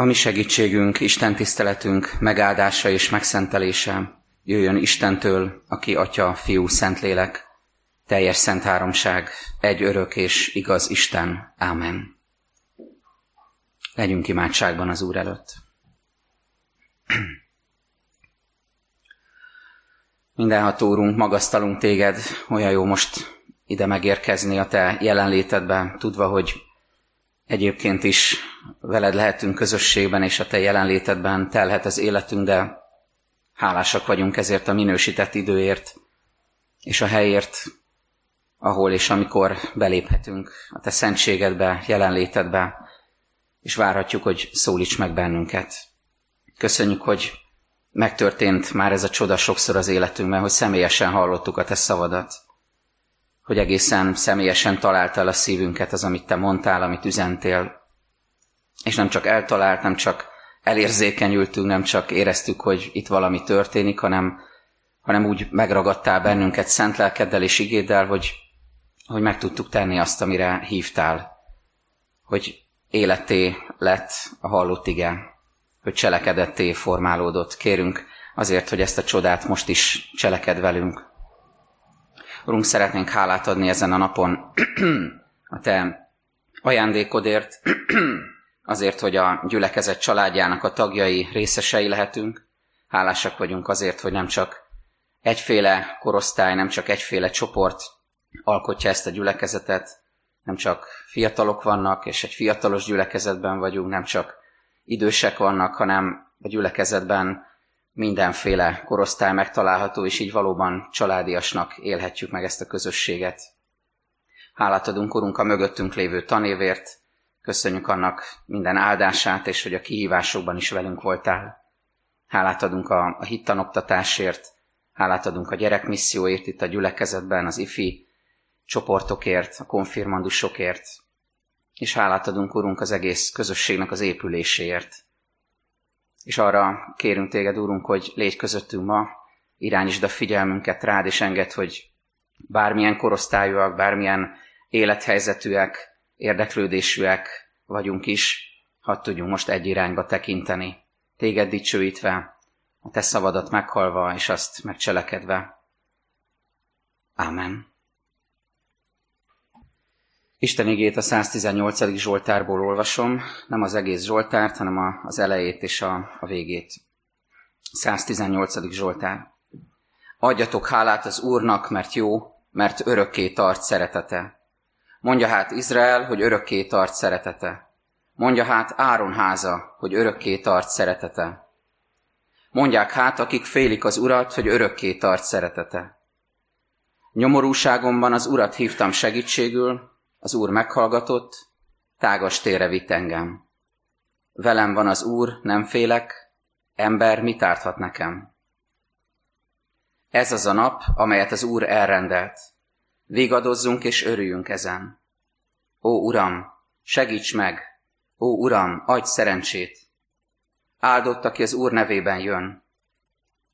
A mi segítségünk, Isten tiszteletünk megáldása és megszentelése jöjjön Istentől, aki Atya, Fiú, Szentlélek, teljes szent háromság, egy örök és igaz Isten. Ámen. Legyünk imádságban az Úr előtt. Mindenható Úrunk, magasztalunk téged, olyan jó most ide megérkezni a te jelenlétedbe, tudva, hogy egyébként is veled lehetünk közösségben, és a te jelenlétedben telhet az életünk, de hálásak vagyunk ezért a minősített időért, és a helyért, ahol és amikor beléphetünk a te szentségedbe, jelenlétedbe, és várhatjuk, hogy szólíts meg bennünket. Köszönjük, hogy megtörtént már ez a csoda sokszor az életünkben, hogy személyesen hallottuk a te szavadat, hogy egészen személyesen találtál a szívünket az, amit te mondtál, amit üzentél, és nem csak eltalált, nem csak elérzékenyültünk, nem csak éreztük, hogy itt valami történik, hanem, hanem úgy megragadtál bennünket szent lelkeddel és igéddel, hogy, hogy meg tudtuk tenni azt, amire hívtál. Hogy életé lett a hallott ige, hogy cselekedetté formálódott. Kérünk azért, hogy ezt a csodát most is cseleked velünk. Urunk, szeretnénk hálát adni ezen a napon a Te ajándékodért, azért, hogy a gyülekezet családjának a tagjai részesei lehetünk. Hálásak vagyunk azért, hogy nem csak egyféle korosztály, nem csak egyféle csoport alkotja ezt a gyülekezetet, nem csak fiatalok vannak, és egy fiatalos gyülekezetben vagyunk, nem csak idősek vannak, hanem a gyülekezetben mindenféle korosztály megtalálható, és így valóban családiasnak élhetjük meg ezt a közösséget. Hálát adunk, Urunk, a mögöttünk lévő tanévért, köszönjük annak minden áldását, és hogy a kihívásokban is velünk voltál. Hálát adunk a, a hittanoktatásért, hálát adunk a gyerekmisszióért itt a gyülekezetben, az ifi csoportokért, a konfirmandusokért, és hálát adunk, Urunk, az egész közösségnek az épüléséért. És arra kérünk téged, Úrunk, hogy légy közöttünk ma, irányítsd a figyelmünket rád, és enged, hogy bármilyen korosztályúak, bármilyen élethelyzetűek, érdeklődésűek vagyunk is, hadd tudjunk most egy irányba tekinteni, téged dicsőítve, a te szavadat meghalva, és azt megcselekedve. Ámen. Isten igét a 118. Zsoltárból olvasom, nem az egész Zsoltárt, hanem az elejét és a, a végét. 118. Zsoltár. Adjatok hálát az Úrnak, mert jó, mert örökké tart szeretete. Mondja hát Izrael, hogy örökké tart szeretete. Mondja hát Áron háza, hogy örökké tart szeretete. Mondják hát, akik félik az Urat, hogy örökké tart szeretete. Nyomorúságomban az Urat hívtam segítségül, az Úr meghallgatott, tágas térre vitt engem. Velem van az Úr, nem félek, ember mit árthat nekem? Ez az a nap, amelyet az Úr elrendelt. Végadozzunk és örüljünk ezen. Ó, Uram, segíts meg! Ó, Uram, adj szerencsét! Áldott, aki az Úr nevében jön.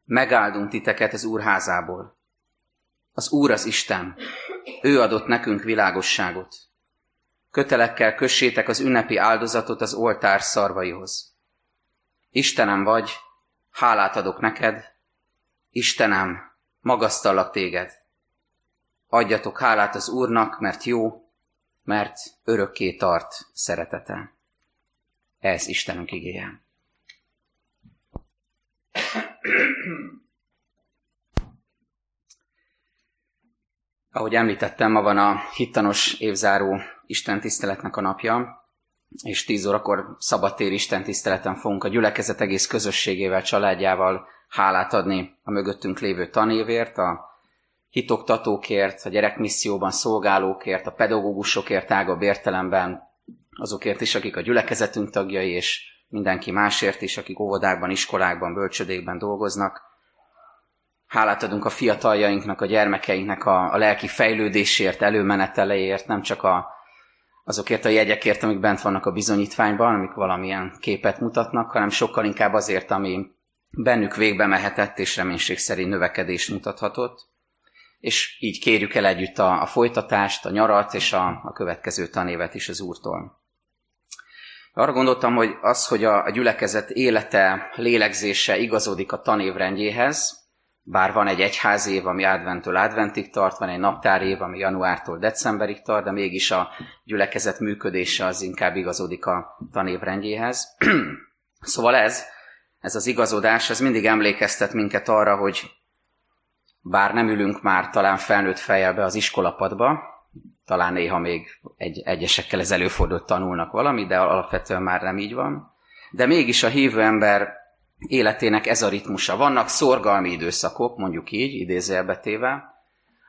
Megáldunk titeket az Úr házából. Az Úr az Isten, ő adott nekünk világosságot. Kötelekkel kössétek az ünnepi áldozatot az oltár szarvaihoz. Istenem vagy, hálát adok neked, Istenem, magasztallak téged. Adjatok hálát az Úrnak, mert jó, mert örökké tart szeretete. Ez Istenünk igéje. Ahogy említettem, ma van a hittanos évzáró Isten tiszteletnek a napja, és 10 órakor szabadtér Isten tiszteleten fogunk a gyülekezet egész közösségével, családjával hálát adni a mögöttünk lévő tanévért, a hitoktatókért, a gyerekmisszióban szolgálókért, a pedagógusokért tágabb értelemben, azokért is, akik a gyülekezetünk tagjai, és mindenki másért is, akik óvodákban, iskolákban, bölcsödékben dolgoznak. Hálát adunk a fiataljainknak, a gyermekeinknek a, a lelki fejlődésért, előmeneteleért, nem csak a, azokért a jegyekért, amik bent vannak a bizonyítványban, amik valamilyen képet mutatnak, hanem sokkal inkább azért, ami bennük végbe mehetett és reménység szerint növekedést mutathatott. És így kérjük el együtt a, a folytatást, a nyarat és a, a következő tanévet is az Úrtól. Arra gondoltam, hogy az, hogy a gyülekezet élete, lélegzése igazodik a tanévrendjéhez, bár van egy egyház év, ami adventől adventig tart, van egy naptár év, ami januártól decemberig tart, de mégis a gyülekezet működése az inkább igazodik a tanévrendjéhez. szóval ez, ez az igazodás, ez mindig emlékeztet minket arra, hogy bár nem ülünk már talán felnőtt fejjel be az iskolapadba, talán néha még egy, egyesekkel ez előfordult tanulnak valami, de alapvetően már nem így van. De mégis a hívő ember életének ez a ritmusa. Vannak szorgalmi időszakok, mondjuk így, idézőjelbetéve,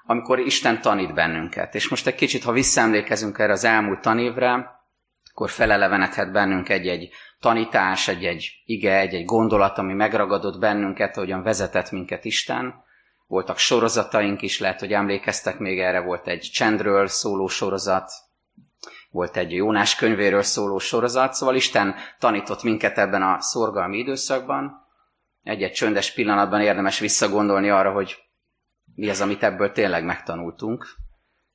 amikor Isten tanít bennünket. És most egy kicsit, ha visszaemlékezünk erre az elmúlt tanévre, akkor felelevenedhet bennünk egy-egy tanítás, egy-egy ige, egy-egy gondolat, ami megragadott bennünket, ahogyan vezetett minket Isten. Voltak sorozataink is, lehet, hogy emlékeztek még erre, volt egy csendről szóló sorozat, volt egy Jónás könyvéről szóló sorozat, szóval Isten tanított minket ebben a szorgalmi időszakban. Egy-egy csöndes pillanatban érdemes visszagondolni arra, hogy mi az, amit ebből tényleg megtanultunk,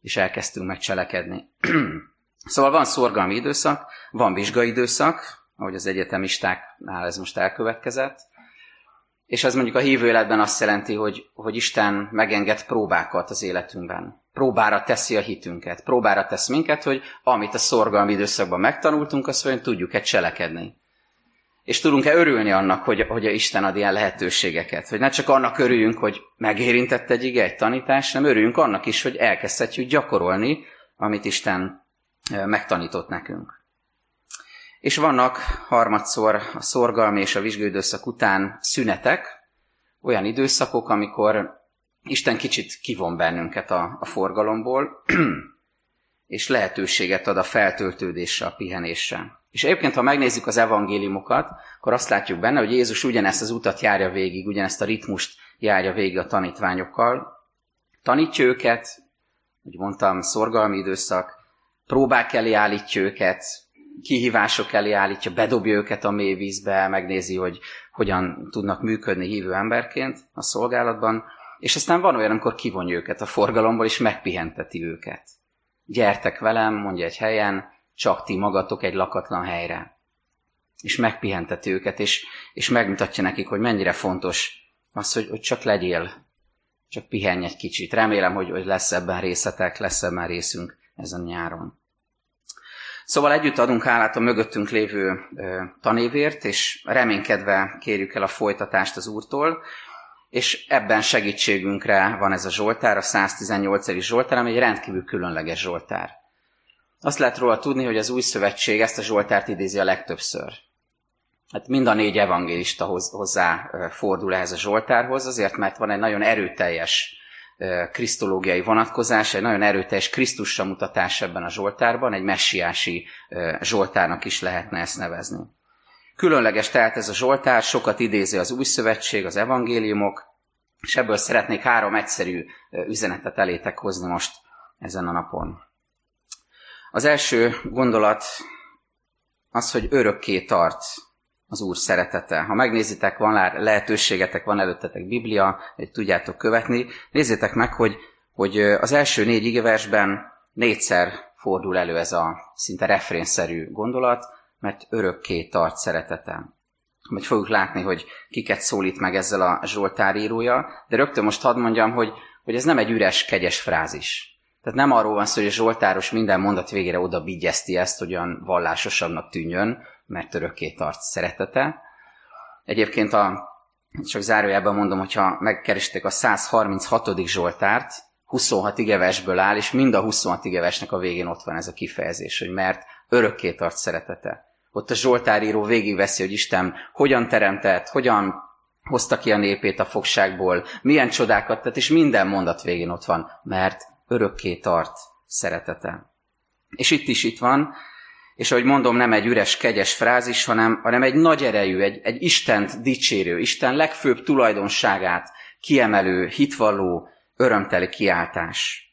és elkezdtünk megcselekedni. szóval van szorgalmi időszak, van vizsgai időszak, ahogy az egyetemistáknál ez most elkövetkezett, és az mondjuk a hívő életben azt jelenti, hogy, hogy Isten megenged próbákat az életünkben. Próbára teszi a hitünket, próbára tesz minket, hogy amit a szorgalmi időszakban megtanultunk, azt olyan tudjuk-e cselekedni. És tudunk-e örülni annak, hogy, hogy a Isten ad ilyen lehetőségeket. Hogy ne csak annak örüljünk, hogy megérintett egy ige, egy tanítás, nem örüljünk annak is, hogy elkezdhetjük gyakorolni, amit Isten megtanított nekünk. És vannak harmadszor a szorgalmi és a vizsgődőszak után szünetek, olyan időszakok, amikor Isten kicsit kivon bennünket a, a forgalomból, és lehetőséget ad a feltöltődésre, a pihenésre. És egyébként, ha megnézzük az evangéliumokat, akkor azt látjuk benne, hogy Jézus ugyanezt az utat járja végig, ugyanezt a ritmust járja végig a tanítványokkal. Tanítja őket, hogy mondtam, szorgalmi időszak, próbák elé állítja őket, kihívások elé állítja, bedobja őket a mély vízbe, megnézi, hogy hogyan tudnak működni hívő emberként a szolgálatban, és aztán van olyan, amikor kivonja őket a forgalomból, és megpihenteti őket. Gyertek velem, mondja egy helyen, csak ti magatok egy lakatlan helyre. És megpihenteti őket, és, és megmutatja nekik, hogy mennyire fontos az, hogy, hogy csak legyél, csak pihenj egy kicsit. Remélem, hogy, hogy lesz ebben részletek, lesz ebben részünk ezen nyáron. Szóval együtt adunk hálát a mögöttünk lévő tanévért, és reménykedve kérjük el a folytatást az Úrtól, és ebben segítségünkre van ez a Zsoltár, a 118. Zsoltár, ami egy rendkívül különleges Zsoltár. Azt lehet róla tudni, hogy az új szövetség ezt a Zsoltárt idézi a legtöbbször. Hát mind a négy evangélista hozzá fordul ehhez a Zsoltárhoz, azért mert van egy nagyon erőteljes krisztológiai vonatkozás, egy nagyon erőteljes Krisztusra mutatás ebben a Zsoltárban, egy messiási Zsoltárnak is lehetne ezt nevezni. Különleges tehát ez a Zsoltár, sokat idézi az Új Szövetség, az evangéliumok, és ebből szeretnék három egyszerű üzenetet elétek hozni most ezen a napon. Az első gondolat az, hogy örökké tart az Úr szeretete. Ha megnézitek, van lehetőségetek, van előttetek Biblia, tudjátok követni, nézzétek meg, hogy, hogy az első négy igeversben négyszer fordul elő ez a szinte refrénszerű gondolat, mert örökké tart szeretete. Majd fogjuk látni, hogy kiket szólít meg ezzel a Zsoltár írója, de rögtön most hadd mondjam, hogy, hogy ez nem egy üres, kegyes frázis. Tehát nem arról van szó, hogy a Zsoltáros minden mondat végére oda bigyezti ezt, hogy olyan vallásosabbnak tűnjön, mert örökké tart szeretete. Egyébként a, csak zárójában mondom, hogyha megkeresték a 136. Zsoltárt, 26 igevesből áll, és mind a 26 igevesnek a végén ott van ez a kifejezés, hogy mert örökké tart szeretete. Ott a Zsoltáríró végigveszi, hogy Isten hogyan teremtett, hogyan hozta ki a népét a fogságból, milyen csodákat tett, és minden mondat végén ott van, mert örökké tart szeretete. És itt is itt van, és ahogy mondom, nem egy üres, kegyes frázis, hanem, hanem egy nagy erejű, egy, egy Istent dicsérő, Isten legfőbb tulajdonságát kiemelő, hitvalló, örömteli kiáltás,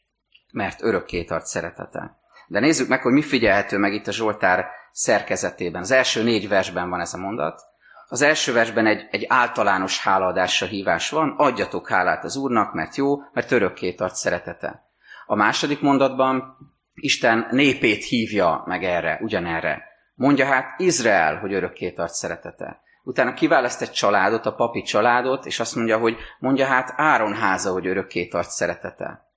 mert örökké tart szeretete. De nézzük meg, hogy mi figyelhető meg itt a Zsoltár szerkezetében. Az első négy versben van ez a mondat. Az első versben egy, egy általános hálaadásra hívás van, adjatok hálát az Úrnak, mert jó, mert örökké tart szeretete. A második mondatban Isten népét hívja meg erre, ugyanerre. Mondja hát Izrael, hogy örökké tart szeretete. Utána kiválaszt egy családot, a papi családot, és azt mondja, hogy mondja hát Áron háza, hogy örökké tart szeretete.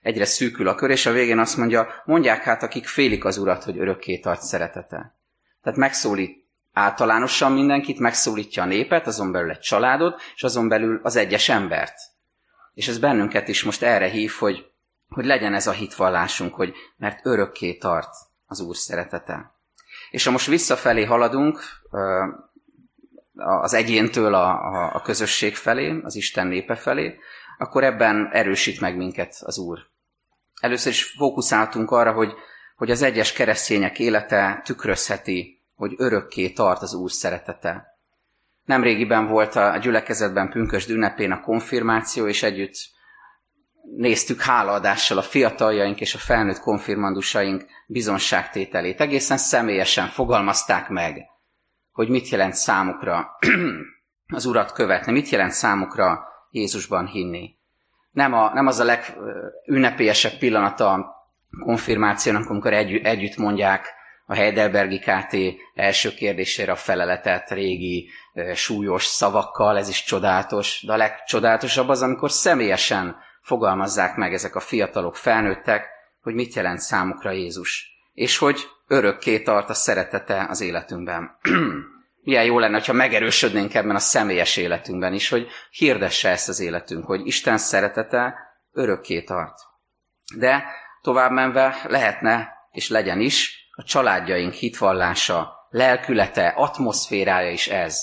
Egyre szűkül a kör, és a végén azt mondja, mondják hát, akik félik az urat, hogy örökké tart szeretete. Tehát megszólít általánosan mindenkit, megszólítja a népet, azon belül egy családot, és azon belül az egyes embert. És ez bennünket is most erre hív, hogy, hogy legyen ez a hitvallásunk, hogy mert örökké tart az Úr szeretete. És ha most visszafelé haladunk, az egyéntől a, a, a közösség felé, az Isten népe felé, akkor ebben erősít meg minket az Úr. Először is fókuszáltunk arra, hogy, hogy az egyes keresztények élete tükrözheti, hogy örökké tart az Úr szeretete. Nemrégiben volt a gyülekezetben pünkös ünnepén a konfirmáció, és együtt néztük hálaadással a fiataljaink és a felnőtt konfirmandusaink bizonságtételét. Egészen személyesen fogalmazták meg, hogy mit jelent számukra az Urat követni, mit jelent számukra Jézusban hinni. Nem, a, nem az a legünnepélyesebb pillanata a konfirmációnak, amikor egy, együtt mondják a Heidelbergi KT első kérdésére a feleletet régi, súlyos szavakkal, ez is csodálatos, de a legcsodálatosabb az, amikor személyesen fogalmazzák meg ezek a fiatalok, felnőttek, hogy mit jelent számukra Jézus, és hogy örökké tart a szeretete az életünkben. Milyen jó lenne, ha megerősödnénk ebben a személyes életünkben is, hogy hirdesse ezt az életünk, hogy Isten szeretete örökké tart. De tovább menve lehetne, és legyen is, a családjaink hitvallása, lelkülete, atmoszférája is ez.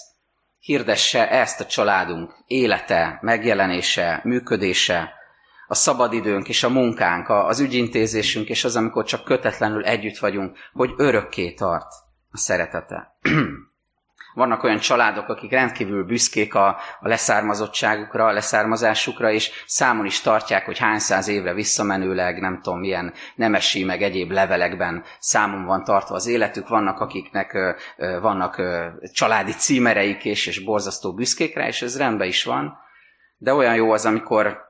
Hirdesse ezt a családunk élete, megjelenése, működése, a szabadidőnk és a munkánk, az ügyintézésünk és az, amikor csak kötetlenül együtt vagyunk, hogy örökké tart a szeretete. Vannak olyan családok, akik rendkívül büszkék a, a leszármazottságukra, a leszármazásukra, és számon is tartják, hogy hány száz évre visszamenőleg, nem tudom milyen nemesi, meg egyéb levelekben számon van tartva az életük. Vannak, akiknek vannak családi címereik és, és borzasztó büszkék rá, és ez rendben is van. De olyan jó az, amikor,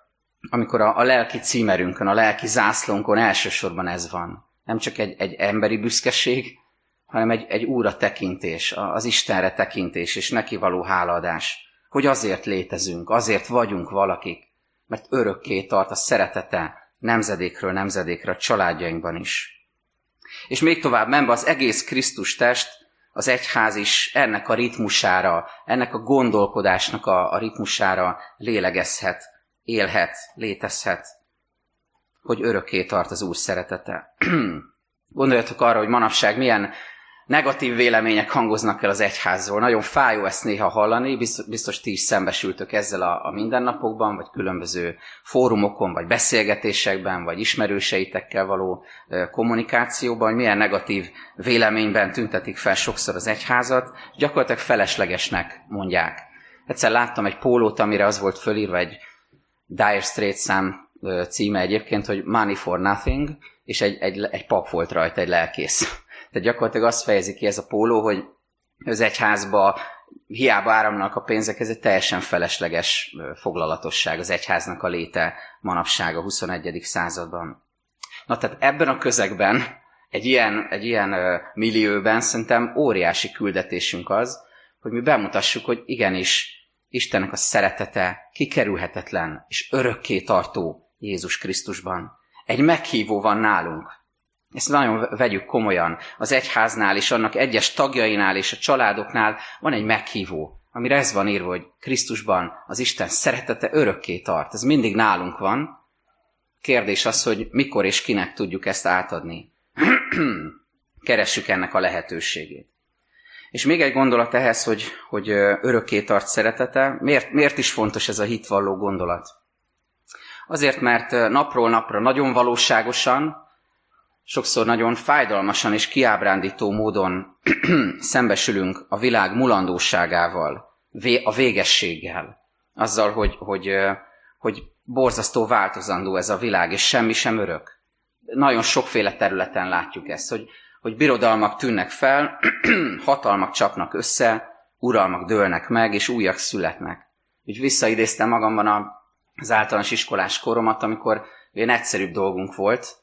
amikor a, a lelki címerünkön, a lelki zászlónkon elsősorban ez van. Nem csak egy, egy emberi büszkeség, hanem egy, egy úra tekintés, az Istenre tekintés, és neki való hálaadás, hogy azért létezünk, azért vagyunk valakik, mert örökké tart a szeretete nemzedékről nemzedékre a családjainkban is. És még tovább menve az egész Krisztus test, az egyház is ennek a ritmusára, ennek a gondolkodásnak a, a ritmusára lélegezhet, élhet, létezhet, hogy örökké tart az Úr szeretete. Gondoljatok arra, hogy manapság milyen negatív vélemények hangoznak el az egyházról. Nagyon fájó ezt néha hallani, biztos, biztos ti is szembesültök ezzel a, a mindennapokban, vagy különböző fórumokon, vagy beszélgetésekben, vagy ismerőseitekkel való kommunikációban, hogy milyen negatív véleményben tüntetik fel sokszor az egyházat, gyakorlatilag feleslegesnek mondják. Egyszer láttam egy pólót, amire az volt fölírva egy Dire Straits szám címe egyébként, hogy Money for Nothing, és egy, egy, egy pap volt rajta, egy lelkész tehát gyakorlatilag azt fejezi ki ez a póló, hogy az egyházba hiába áramlanak a pénzek, ez egy teljesen felesleges foglalatosság az egyháznak a léte manapság a 21. században. Na tehát ebben a közegben, egy ilyen, egy ilyen millióben szerintem óriási küldetésünk az, hogy mi bemutassuk, hogy igenis Istennek a szeretete kikerülhetetlen és örökké tartó Jézus Krisztusban. Egy meghívó van nálunk, ezt nagyon vegyük komolyan. Az egyháznál és annak egyes tagjainál és a családoknál van egy meghívó, amire ez van írva, hogy Krisztusban az Isten szeretete örökké tart. Ez mindig nálunk van. Kérdés az, hogy mikor és kinek tudjuk ezt átadni. Keressük ennek a lehetőségét. És még egy gondolat ehhez, hogy, hogy örökké tart szeretete. Miért, miért is fontos ez a hitvalló gondolat? Azért, mert napról napra nagyon valóságosan, sokszor nagyon fájdalmasan és kiábrándító módon szembesülünk a világ mulandóságával, a végességgel, azzal, hogy, hogy, hogy borzasztó változandó ez a világ, és semmi sem örök. Nagyon sokféle területen látjuk ezt, hogy, hogy birodalmak tűnnek fel, hatalmak csapnak össze, uralmak dőlnek meg, és újak születnek. Úgy visszaidéztem magamban az általános iskolás koromat, amikor olyan egyszerűbb dolgunk volt,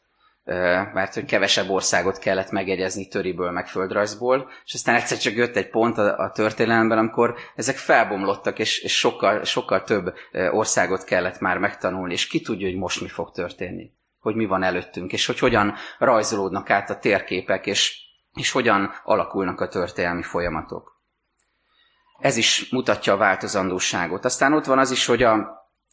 mert hogy kevesebb országot kellett megjegyezni töriből, meg földrajzból, és aztán egyszer csak jött egy pont a, a történelemben, amikor ezek felbomlottak, és, és sokkal, sokkal több országot kellett már megtanulni, és ki tudja, hogy most mi fog történni, hogy mi van előttünk, és hogy hogyan rajzolódnak át a térképek, és, és hogyan alakulnak a történelmi folyamatok. Ez is mutatja a változandóságot. Aztán ott van az is, hogy a,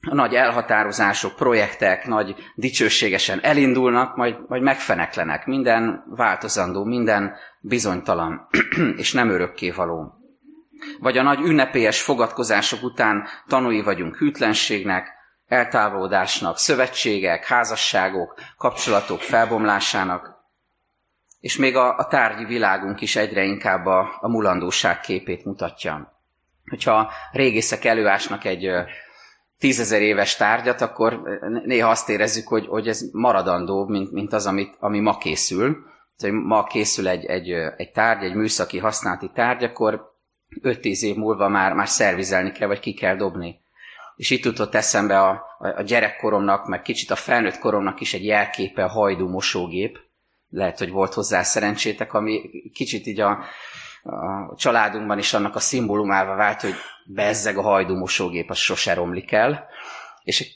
a nagy elhatározások, projektek nagy dicsőségesen elindulnak, majd, majd megfeneklenek. Minden változandó, minden bizonytalan, és nem örökké való. Vagy a nagy ünnepélyes fogadkozások után tanúi vagyunk hűtlenségnek, eltávolodásnak, szövetségek, házasságok, kapcsolatok felbomlásának, és még a, a tárgyi világunk is egyre inkább a, a mulandóság képét mutatja. Hogyha régészek előásnak egy tízezer éves tárgyat, akkor néha azt érezzük, hogy, hogy ez maradandó, mint, mint az, amit, ami ma készül. Tehát, ma készül egy, egy, egy tárgy, egy műszaki használati tárgy, akkor 5-10 év múlva már, már szervizelni kell, vagy ki kell dobni. És itt jutott eszembe a, a gyerekkoromnak, meg kicsit a felnőtt koromnak is egy jelképe a hajdú mosógép. Lehet, hogy volt hozzá szerencsétek, ami kicsit így a, a családunkban is annak a szimbólumává vált, hogy bezzeg a hajdú mosógép, az sose romlik el. És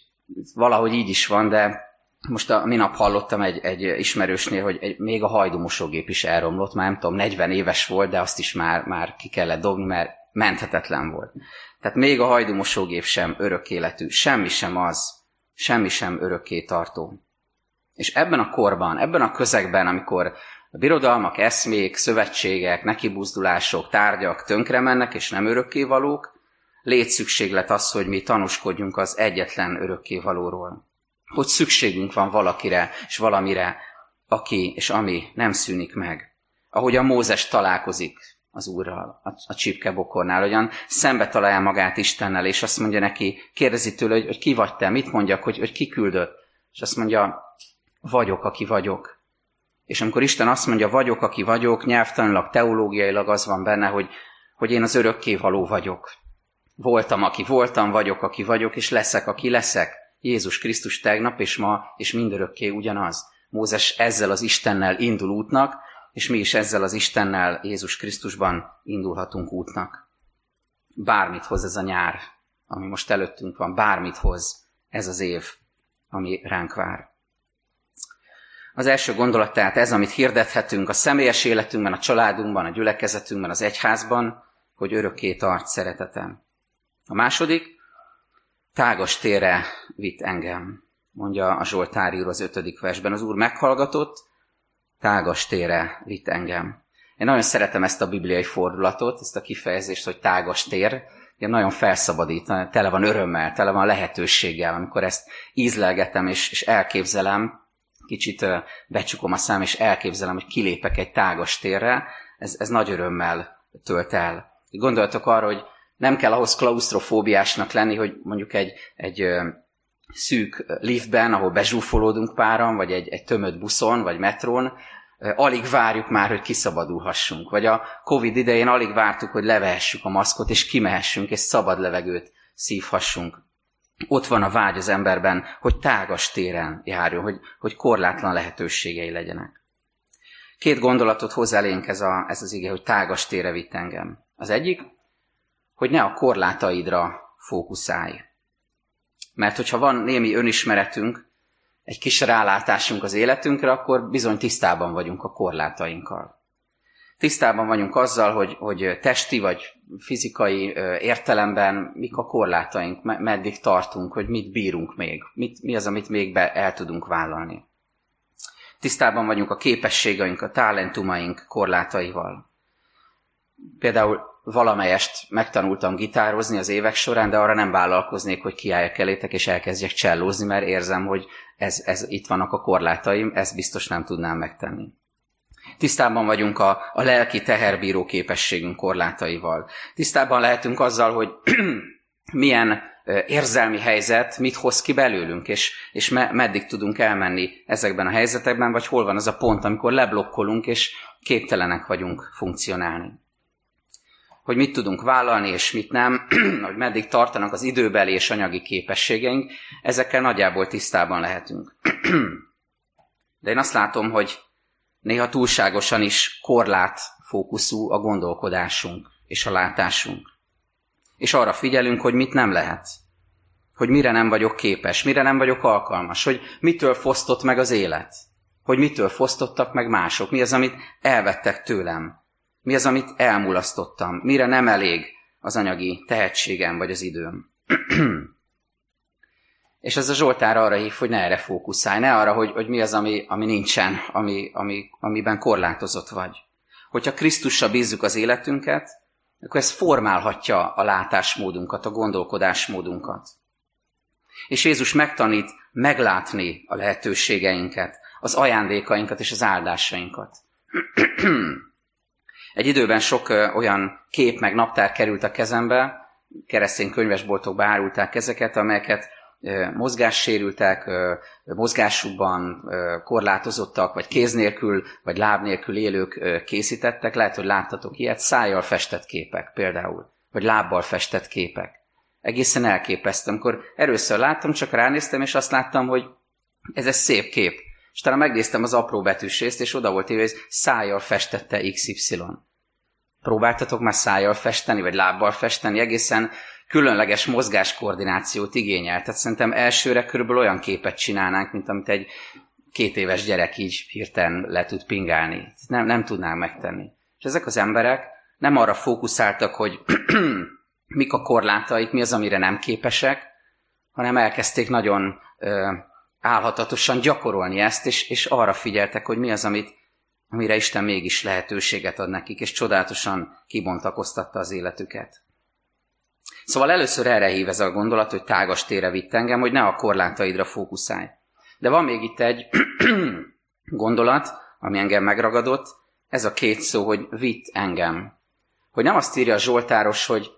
valahogy így is van, de most a minap hallottam egy, egy ismerősnél, hogy egy, még a hajdú mosógép is elromlott, már nem tudom, 40 éves volt, de azt is már, már ki kellett dobni, mert menthetetlen volt. Tehát még a hajdú mosógép sem örök életű, semmi sem az, semmi sem örökké tartó. És ebben a korban, ebben a közegben, amikor a birodalmak, eszmék, szövetségek, nekibuzdulások, tárgyak tönkre mennek és nem örökkévalók, létszükséglet az, hogy mi tanúskodjunk az egyetlen örökkévalóról. Hogy szükségünk van valakire és valamire, aki és ami nem szűnik meg. Ahogy a Mózes találkozik az Úrral a, a csipkebokornál, olyan szembe találja magát Istennel, és azt mondja neki, kérdezi tőle, hogy, hogy ki vagy te, mit mondjak, hogy, hogy ki küldött. És azt mondja, vagyok, aki vagyok. És amikor Isten azt mondja, vagyok, aki vagyok, nyelvtanilag, teológiailag az van benne, hogy, hogy én az örökké való vagyok. Voltam, aki voltam, vagyok, aki vagyok, és leszek, aki leszek. Jézus Krisztus tegnap és ma, és mindörökké ugyanaz. Mózes ezzel az Istennel indul útnak, és mi is ezzel az Istennel Jézus Krisztusban indulhatunk útnak. Bármit hoz ez a nyár, ami most előttünk van, bármit hoz ez az év, ami ránk vár. Az első gondolat tehát ez, amit hirdethetünk a személyes életünkben, a családunkban, a gyülekezetünkben, az egyházban, hogy örökké tart szeretetem. A második, tágas térre vitt engem, mondja a Zsoltár az ötödik versben. Az úr meghallgatott, tágas térre vitt engem. Én nagyon szeretem ezt a bibliai fordulatot, ezt a kifejezést, hogy tágas tér. Én nagyon felszabadít, tele van örömmel, tele van lehetőséggel, amikor ezt ízlelgetem és, és elképzelem, kicsit becsukom a szám, és elképzelem, hogy kilépek egy tágas térre, ez, ez nagy örömmel tölt el. Gondoltok arra, hogy nem kell ahhoz klaustrofóbiásnak lenni, hogy mondjuk egy, egy szűk liftben, ahol bezsúfolódunk páran, vagy egy, egy tömött buszon, vagy metrón, alig várjuk már, hogy kiszabadulhassunk. Vagy a Covid idején alig vártuk, hogy levehessük a maszkot, és kimehessünk, és szabad levegőt szívhassunk ott van a vágy az emberben, hogy tágas téren járjon, hogy, hogy korlátlan lehetőségei legyenek. Két gondolatot hoz elénk ez, a, ez az ige, hogy tágas tére vitt engem. Az egyik, hogy ne a korlátaidra fókuszálj. Mert hogyha van némi önismeretünk, egy kis rálátásunk az életünkre, akkor bizony tisztában vagyunk a korlátainkkal tisztában vagyunk azzal, hogy, hogy testi vagy fizikai értelemben mik a korlátaink, meddig tartunk, hogy mit bírunk még, mit, mi az, amit még be el tudunk vállalni. Tisztában vagyunk a képességeink, a talentumaink korlátaival. Például valamelyest megtanultam gitározni az évek során, de arra nem vállalkoznék, hogy kiálljak elétek és elkezdjek csellózni, mert érzem, hogy ez, ez itt vannak a korlátaim, ezt biztos nem tudnám megtenni. Tisztában vagyunk a, a lelki teherbíró képességünk korlátaival. Tisztában lehetünk azzal, hogy milyen érzelmi helyzet mit hoz ki belőlünk, és, és me, meddig tudunk elmenni ezekben a helyzetekben, vagy hol van az a pont, amikor leblokkolunk, és képtelenek vagyunk funkcionálni. Hogy mit tudunk vállalni, és mit nem, hogy meddig tartanak az időbeli és anyagi képességeink, ezekkel nagyjából tisztában lehetünk. De én azt látom, hogy néha túlságosan is korlát fókuszú a gondolkodásunk és a látásunk. És arra figyelünk, hogy mit nem lehet. Hogy mire nem vagyok képes, mire nem vagyok alkalmas, hogy mitől fosztott meg az élet. Hogy mitől fosztottak meg mások, mi az, amit elvettek tőlem. Mi az, amit elmulasztottam, mire nem elég az anyagi tehetségem vagy az időm. És ez a Zsoltár arra hív, hogy ne erre fókuszálj, ne arra, hogy, hogy mi az, ami, ami nincsen, ami, ami, amiben korlátozott vagy. Hogyha Krisztussal bízzuk az életünket, akkor ez formálhatja a látásmódunkat, a gondolkodásmódunkat. És Jézus megtanít meglátni a lehetőségeinket, az ajándékainkat és az áldásainkat. Egy időben sok olyan kép meg naptár került a kezembe, keresztény könyvesboltokba árulták ezeket, amelyeket mozgássérültek, mozgásukban korlátozottak, vagy kéz nélkül, vagy láb nélkül élők készítettek. Lehet, hogy láttatok ilyet, szájjal festett képek például, vagy lábbal festett képek. Egészen elképesztem. Amikor először láttam, csak ránéztem, és azt láttam, hogy ez egy szép kép. És talán megnéztem az apró betűs részt, és oda volt írva, hogy szájjal festette XY. Próbáltatok már szájjal festeni, vagy lábbal festeni? Egészen különleges mozgáskoordinációt igényel. Tehát szerintem elsőre körülbelül olyan képet csinálnánk, mint amit egy két éves gyerek így hirtelen le tud pingálni. Nem, nem tudnánk megtenni. És ezek az emberek nem arra fókuszáltak, hogy mik a korlátaik, mi az, amire nem képesek, hanem elkezdték nagyon álhatatosan gyakorolni ezt, és, és arra figyeltek, hogy mi az, amit, amire Isten mégis lehetőséget ad nekik, és csodálatosan kibontakoztatta az életüket. Szóval először erre hív ez a gondolat, hogy tágas tére vitt engem, hogy ne a korlátaidra fókuszálj. De van még itt egy gondolat, ami engem megragadott, ez a két szó, hogy vitt engem. Hogy nem azt írja a Zsoltáros, hogy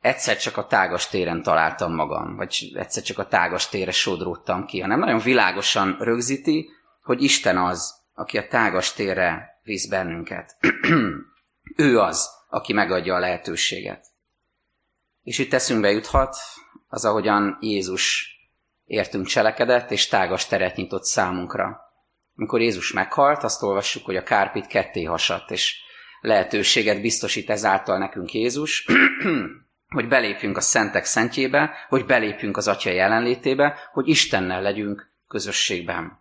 egyszer csak a tágas téren találtam magam, vagy egyszer csak a tágas tére sodródtam ki, hanem nagyon világosan rögzíti, hogy Isten az, aki a tágas térre visz bennünket. ő az, aki megadja a lehetőséget. És itt eszünkbe juthat az, ahogyan Jézus értünk cselekedett, és tágas teret nyitott számunkra. Amikor Jézus meghalt, azt olvassuk, hogy a kárpit ketté hasadt, és lehetőséget biztosít ezáltal nekünk Jézus, hogy belépjünk a szentek szentjébe, hogy belépjünk az Atya jelenlétébe, hogy Istennel legyünk közösségben.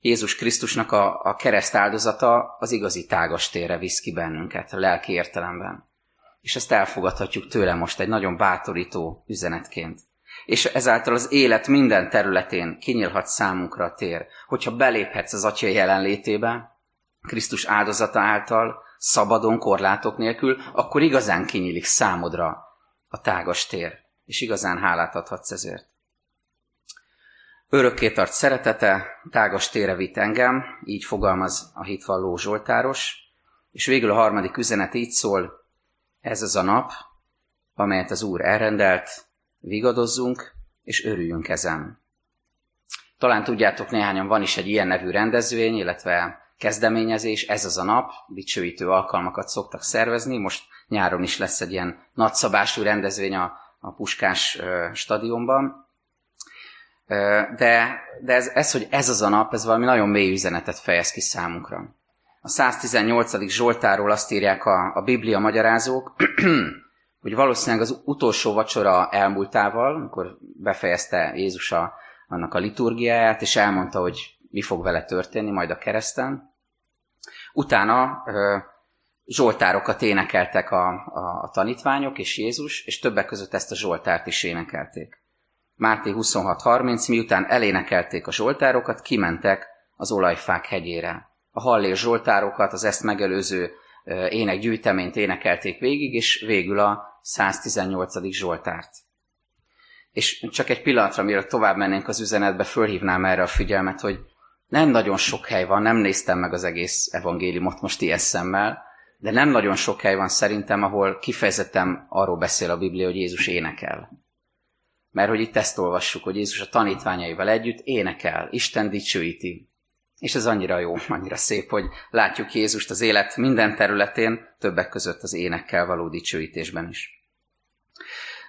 Jézus Krisztusnak a, a kereszt áldozata az igazi tágas térre visz ki bennünket, a lelki értelemben és ezt elfogadhatjuk tőle most egy nagyon bátorító üzenetként. És ezáltal az élet minden területén kinyílhat számunkra a tér, hogyha beléphetsz az Atya jelenlétébe, Krisztus áldozata által, szabadon, korlátok nélkül, akkor igazán kinyílik számodra a tágas tér, és igazán hálát adhatsz ezért. Örökké tart szeretete, tágas tére vitt engem, így fogalmaz a hitvalló Zsoltáros, és végül a harmadik üzenet így szól, ez az a nap, amelyet az Úr elrendelt, vigadozzunk és örüljünk ezen. Talán tudjátok, néhányan van is egy ilyen nevű rendezvény, illetve kezdeményezés, ez az a nap, dicsőítő alkalmakat szoktak szervezni, most nyáron is lesz egy ilyen nagyszabású rendezvény a, a Puskás ö, stadionban. Ö, de de ez, ez, hogy ez az a nap, ez valami nagyon mély üzenetet fejez ki számunkra. A 118. Zsoltáról azt írják a, a Biblia magyarázók, hogy valószínűleg az utolsó vacsora elmúltával, amikor befejezte Jézus a, annak a liturgiáját, és elmondta, hogy mi fog vele történni majd a kereszten. Utána zsoltárokat énekeltek a, a, a tanítványok és Jézus, és többek között ezt a zsoltárt is énekelték. Máté 26.30, miután elénekelték a zsoltárokat, kimentek az olajfák hegyére a hallér zsoltárokat, az ezt megelőző énekgyűjteményt énekelték végig, és végül a 118. zsoltárt. És csak egy pillanatra, mielőtt tovább mennénk az üzenetbe, fölhívnám erre a figyelmet, hogy nem nagyon sok hely van, nem néztem meg az egész evangéliumot most ilyen szemmel, de nem nagyon sok hely van szerintem, ahol kifejezetten arról beszél a Biblia, hogy Jézus énekel. Mert hogy itt ezt olvassuk, hogy Jézus a tanítványaival együtt énekel, Isten dicsőíti, és ez annyira jó, annyira szép, hogy látjuk Jézust az élet minden területén, többek között az énekkel való dicsőítésben is.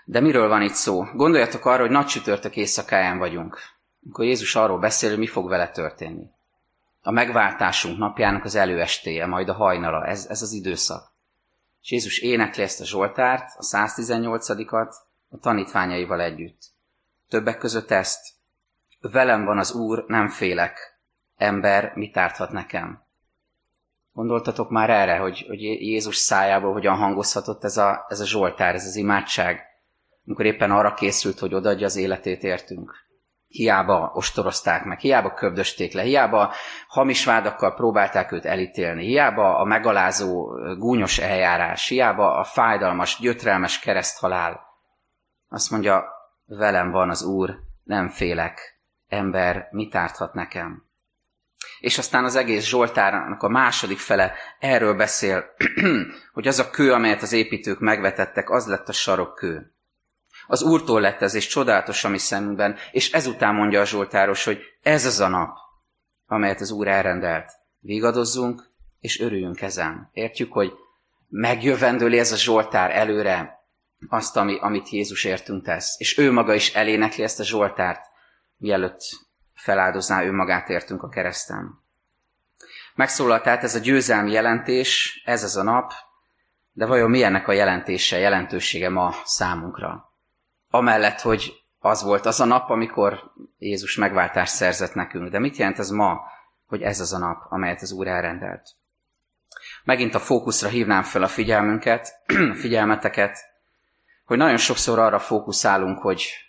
De miről van itt szó? Gondoljatok arra, hogy nagy csütörtök éjszakáján vagyunk, amikor Jézus arról beszél, hogy mi fog vele történni. a megváltásunk napjának az előestéje, majd a hajnala, ez, ez az időszak. És Jézus énekli ezt a Zsoltárt, a 118-at a tanítványaival együtt. Többek között ezt, velem van az Úr, nem félek, ember mit árthat nekem? Gondoltatok már erre, hogy, hogy Jézus szájából hogyan hangozhatott ez a, ez a Zsoltár, ez az imádság, amikor éppen arra készült, hogy odaadja az életét értünk. Hiába ostorozták meg, hiába köbdösték le, hiába hamis vádakkal próbálták őt elítélni, hiába a megalázó, gúnyos eljárás, hiába a fájdalmas, gyötrelmes kereszthalál. Azt mondja, velem van az Úr, nem félek, ember, mit árthat nekem? És aztán az egész Zsoltárnak a második fele erről beszél, hogy az a kő, amelyet az építők megvetettek, az lett a sarokkő. Az Úrtól lett ez, és csodálatos a mi szemünkben, és ezután mondja a Zsoltáros, hogy ez az a nap, amelyet az Úr elrendelt. Vigadozzunk, és örüljünk ezen. Értjük, hogy megjövendőli ez a Zsoltár előre azt, ami, amit Jézus értünk tesz. És ő maga is elénekli ezt a Zsoltárt, mielőtt feláldozná ő magát értünk a kereszten. Megszólalt tehát ez a győzelmi jelentés, ez az a nap, de vajon mi ennek a jelentése, jelentősége ma számunkra? Amellett, hogy az volt az a nap, amikor Jézus megváltást szerzett nekünk. De mit jelent ez ma, hogy ez az a nap, amelyet az Úr elrendelt? Megint a fókuszra hívnám fel a figyelmünket, figyelmeteket, hogy nagyon sokszor arra fókuszálunk, hogy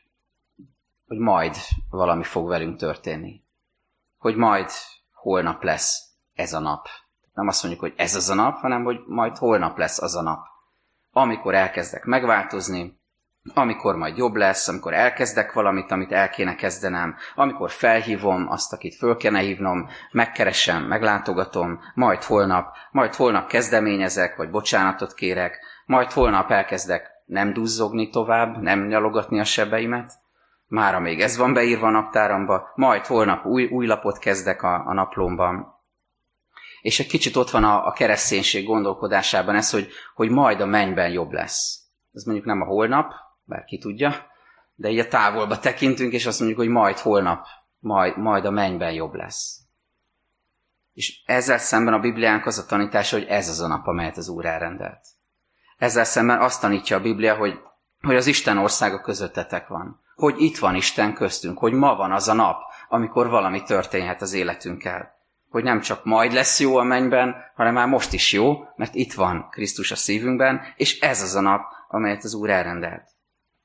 hogy majd valami fog velünk történni. Hogy majd holnap lesz ez a nap. Nem azt mondjuk, hogy ez az a nap, hanem hogy majd holnap lesz az a nap. Amikor elkezdek megváltozni, amikor majd jobb lesz, amikor elkezdek valamit, amit el kéne kezdenem, amikor felhívom azt, akit föl kéne hívnom, megkeresem, meglátogatom, majd holnap, majd holnap kezdeményezek, vagy bocsánatot kérek, majd holnap elkezdek nem duzzogni tovább, nem nyalogatni a sebeimet, Mára még ez van beírva a naptáramba, majd holnap új, új lapot kezdek a, a naplómban. És egy kicsit ott van a, a kereszténység gondolkodásában ez, hogy, hogy majd a mennyben jobb lesz. Ez mondjuk nem a holnap, bár ki tudja, de így a távolba tekintünk, és azt mondjuk, hogy majd holnap, majd, majd a mennyben jobb lesz. És ezzel szemben a Bibliánk az a tanítása, hogy ez az a nap, amelyet az Úr elrendelt. Ezzel szemben azt tanítja a Biblia, hogy, hogy az Isten országa közöttetek van hogy itt van Isten köztünk, hogy ma van az a nap, amikor valami történhet az életünkkel. Hogy nem csak majd lesz jó a mennyben, hanem már most is jó, mert itt van Krisztus a szívünkben, és ez az a nap, amelyet az Úr elrendelt.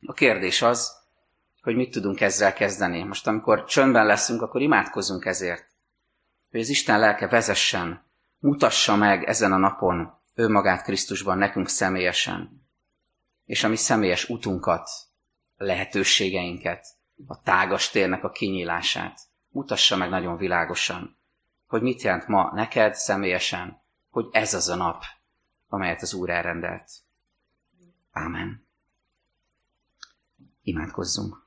A kérdés az, hogy mit tudunk ezzel kezdeni. Most amikor csöndben leszünk, akkor imádkozzunk ezért. Hogy az Isten lelke vezessen, mutassa meg ezen a napon önmagát Krisztusban nekünk személyesen, és a mi személyes utunkat, lehetőségeinket, a tágas térnek a kinyílását. Mutassa meg nagyon világosan, hogy mit jelent ma neked személyesen, hogy ez az a nap, amelyet az Úr elrendelt. Ámen. Imádkozzunk.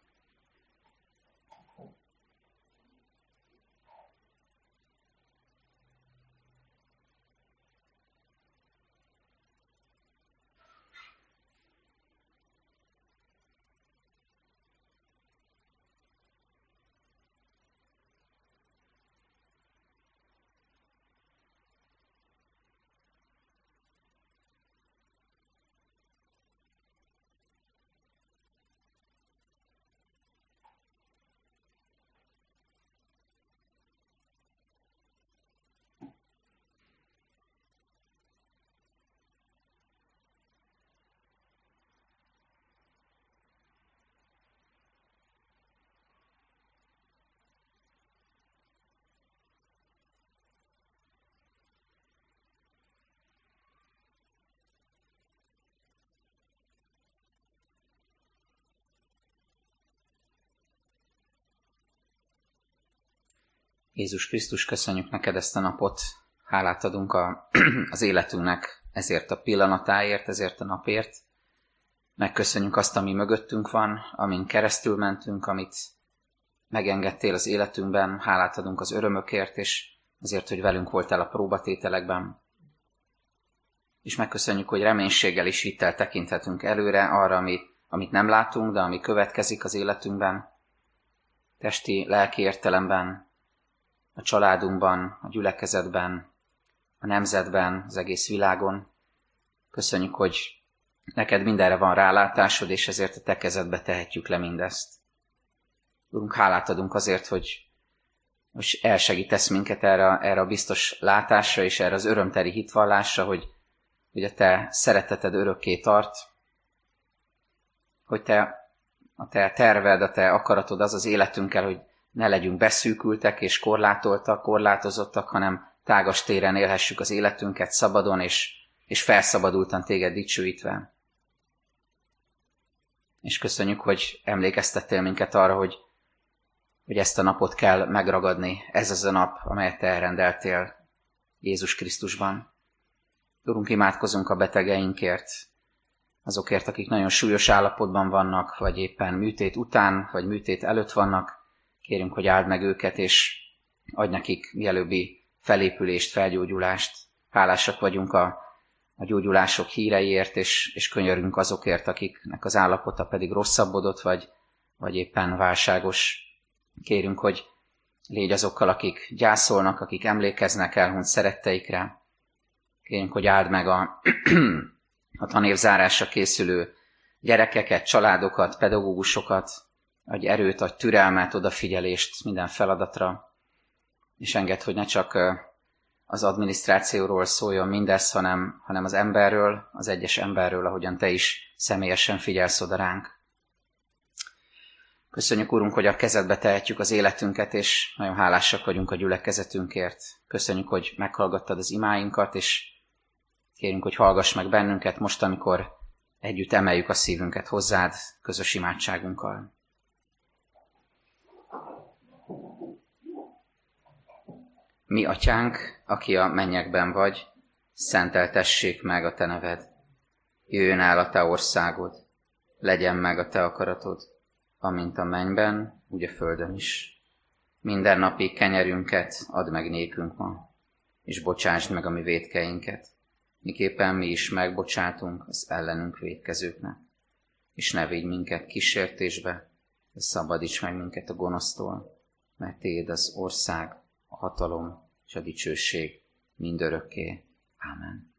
Jézus Krisztus, köszönjük neked ezt a napot, hálát adunk a, az életünknek ezért a pillanatáért, ezért a napért. Megköszönjük azt, ami mögöttünk van, amin keresztül mentünk, amit megengedtél az életünkben, hálát adunk az örömökért, és azért, hogy velünk voltál a próbatételekben. És megköszönjük, hogy reménységgel is hittel tekinthetünk előre arra, amit, amit nem látunk, de ami következik az életünkben. Testi, lelki értelemben a családunkban, a gyülekezetben, a nemzetben, az egész világon. Köszönjük, hogy neked mindenre van rálátásod, és ezért a te kezedbe tehetjük le mindezt. Urunk, hálát adunk azért, hogy most elsegítesz minket erre, erre a biztos látásra és erre az örömteri hitvallásra, hogy, hogy a te szereteted örökké tart, hogy te, a te terved, a te akaratod az az életünkkel, hogy ne legyünk beszűkültek és korlátoltak, korlátozottak, hanem tágas téren élhessük az életünket szabadon és, és felszabadultan téged dicsőítve. És köszönjük, hogy emlékeztettél minket arra, hogy, hogy ezt a napot kell megragadni. Ez az a nap, amelyet te elrendeltél Jézus Krisztusban. Urunk, imádkozunk a betegeinkért, azokért, akik nagyon súlyos állapotban vannak, vagy éppen műtét után, vagy műtét előtt vannak. Kérünk, hogy áld meg őket, és adj nekik mielőbbi felépülést, felgyógyulást. Hálásak vagyunk a, a gyógyulások híreiért, és, és könyörünk azokért, akiknek az állapota pedig rosszabbodott, vagy, vagy éppen válságos. Kérünk, hogy légy azokkal, akik gyászolnak, akik emlékeznek elhunyt szeretteikre. Kérünk, hogy áld meg a, a tanévzárásra készülő gyerekeket, családokat, pedagógusokat, adj erőt, adj türelmet, odafigyelést minden feladatra, és enged, hogy ne csak az adminisztrációról szóljon mindez, hanem, hanem az emberről, az egyes emberről, ahogyan te is személyesen figyelsz oda ránk. Köszönjük, Úrunk, hogy a kezedbe tehetjük az életünket, és nagyon hálásak vagyunk a gyülekezetünkért. Köszönjük, hogy meghallgattad az imáinkat, és kérünk, hogy hallgass meg bennünket most, amikor együtt emeljük a szívünket hozzád közös imádságunkkal. Mi atyánk, aki a mennyekben vagy, szenteltessék meg a te neved. Jöjjön el a te országod, legyen meg a te akaratod, amint a mennyben, úgy a földön is. Minden napi kenyerünket add meg nékünk ma, és bocsásd meg a mi védkeinket, miképpen mi is megbocsátunk az ellenünk védkezőknek. És ne védj minket kísértésbe, de szabadíts meg minket a gonosztól, mert Téd az ország, a hatalom és a dicsőség mindörökké. Amen.